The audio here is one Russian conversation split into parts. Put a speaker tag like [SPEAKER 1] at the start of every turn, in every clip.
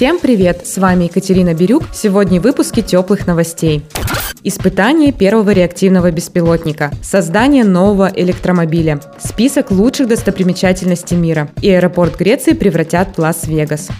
[SPEAKER 1] Всем привет! С вами Екатерина Бирюк. Сегодня в выпуске теплых новостей. Испытание первого реактивного беспилотника. Создание нового электромобиля. Список лучших достопримечательностей мира. И аэропорт Греции превратят в Лас-Вегас.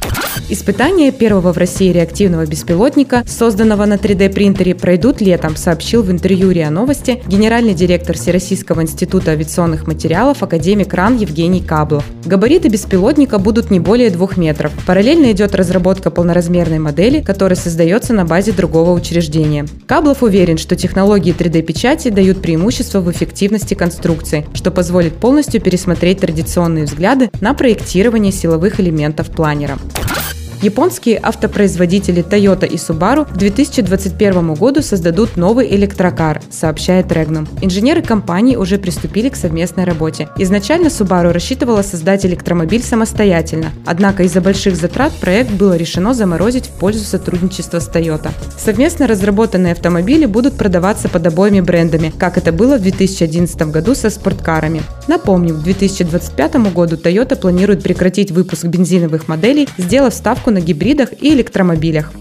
[SPEAKER 1] Испытания первого в России реактивного беспилотника, созданного на 3D-принтере, пройдут летом, сообщил в интервью РИА Новости генеральный директор Всероссийского института авиационных материалов академик РАН Евгений Каблов. Габариты беспилотника будут не более двух метров. Параллельно идет разработка полноразмерной модели, которая создается на базе другого учреждения. Каблов уверен, что технологии 3D-печати дают преимущество в эффективности конструкции, что позволит полностью пересмотреть традиционные взгляды на проектирование силовых элементов планера. Японские автопроизводители Toyota и Subaru к 2021 году создадут новый электрокар, сообщает Regnum. Инженеры компании уже приступили к совместной работе. Изначально Subaru рассчитывала создать электромобиль самостоятельно, однако из-за больших затрат проект было решено заморозить в пользу сотрудничества с Toyota. Совместно разработанные автомобили будут продаваться под обоими брендами, как это было в 2011 году со спорткарами. Напомним, к 2025 году Toyota планирует прекратить выпуск бензиновых моделей, сделав ставку на гибридах и электромобилях.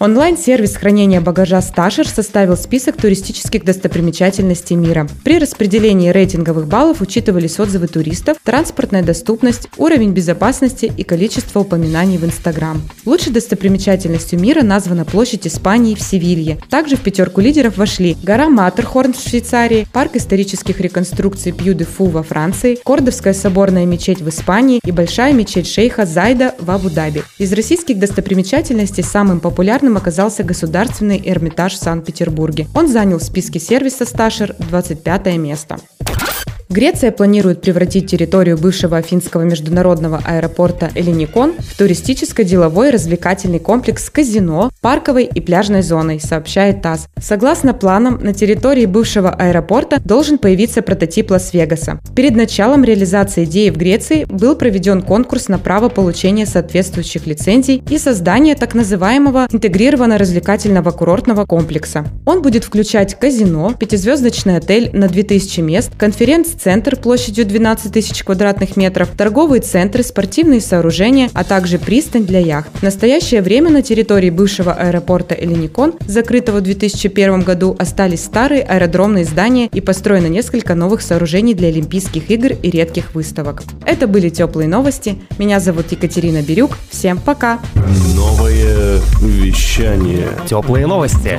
[SPEAKER 1] Онлайн-сервис хранения багажа Сташер составил список туристических достопримечательностей мира. При распределении рейтинговых баллов учитывались отзывы туристов, транспортная доступность, уровень безопасности и количество упоминаний в Инстаграм. Лучшей достопримечательностью мира названа площадь Испании в Севилье. Также в пятерку лидеров вошли гора Матерхорн в Швейцарии, парк исторических реконструкций Пью-де-Фу во Франции, Кордовская соборная мечеть в Испании и большая мечеть шейха Зайда в Абу-Даби. Из российских достопримечательностей самым популярным популярным оказался Государственный Эрмитаж в Санкт-Петербурге. Он занял в списке сервиса Сташер 25 место. Греция планирует превратить территорию бывшего Афинского международного аэропорта Элиникон в туристическо-деловой развлекательный комплекс с казино, парковой и пляжной зоной, сообщает ТАСС. Согласно планам, на территории бывшего аэропорта должен появиться прототип Лас-Вегаса. Перед началом реализации идеи в Греции был проведен конкурс на право получения соответствующих лицензий и создание так называемого интегрированно-развлекательного курортного комплекса. Он будет включать казино, пятизвездочный отель на 2000 мест, конференц центр площадью 12 тысяч квадратных метров, торговые центры, спортивные сооружения, а также пристань для яхт. В настоящее время на территории бывшего аэропорта Элиникон, закрытого в 2001 году, остались старые аэродромные здания и построено несколько новых сооружений для Олимпийских игр и редких выставок. Это были теплые новости. Меня зовут Екатерина Бирюк. Всем пока!
[SPEAKER 2] Новое вещание.
[SPEAKER 3] Теплые новости.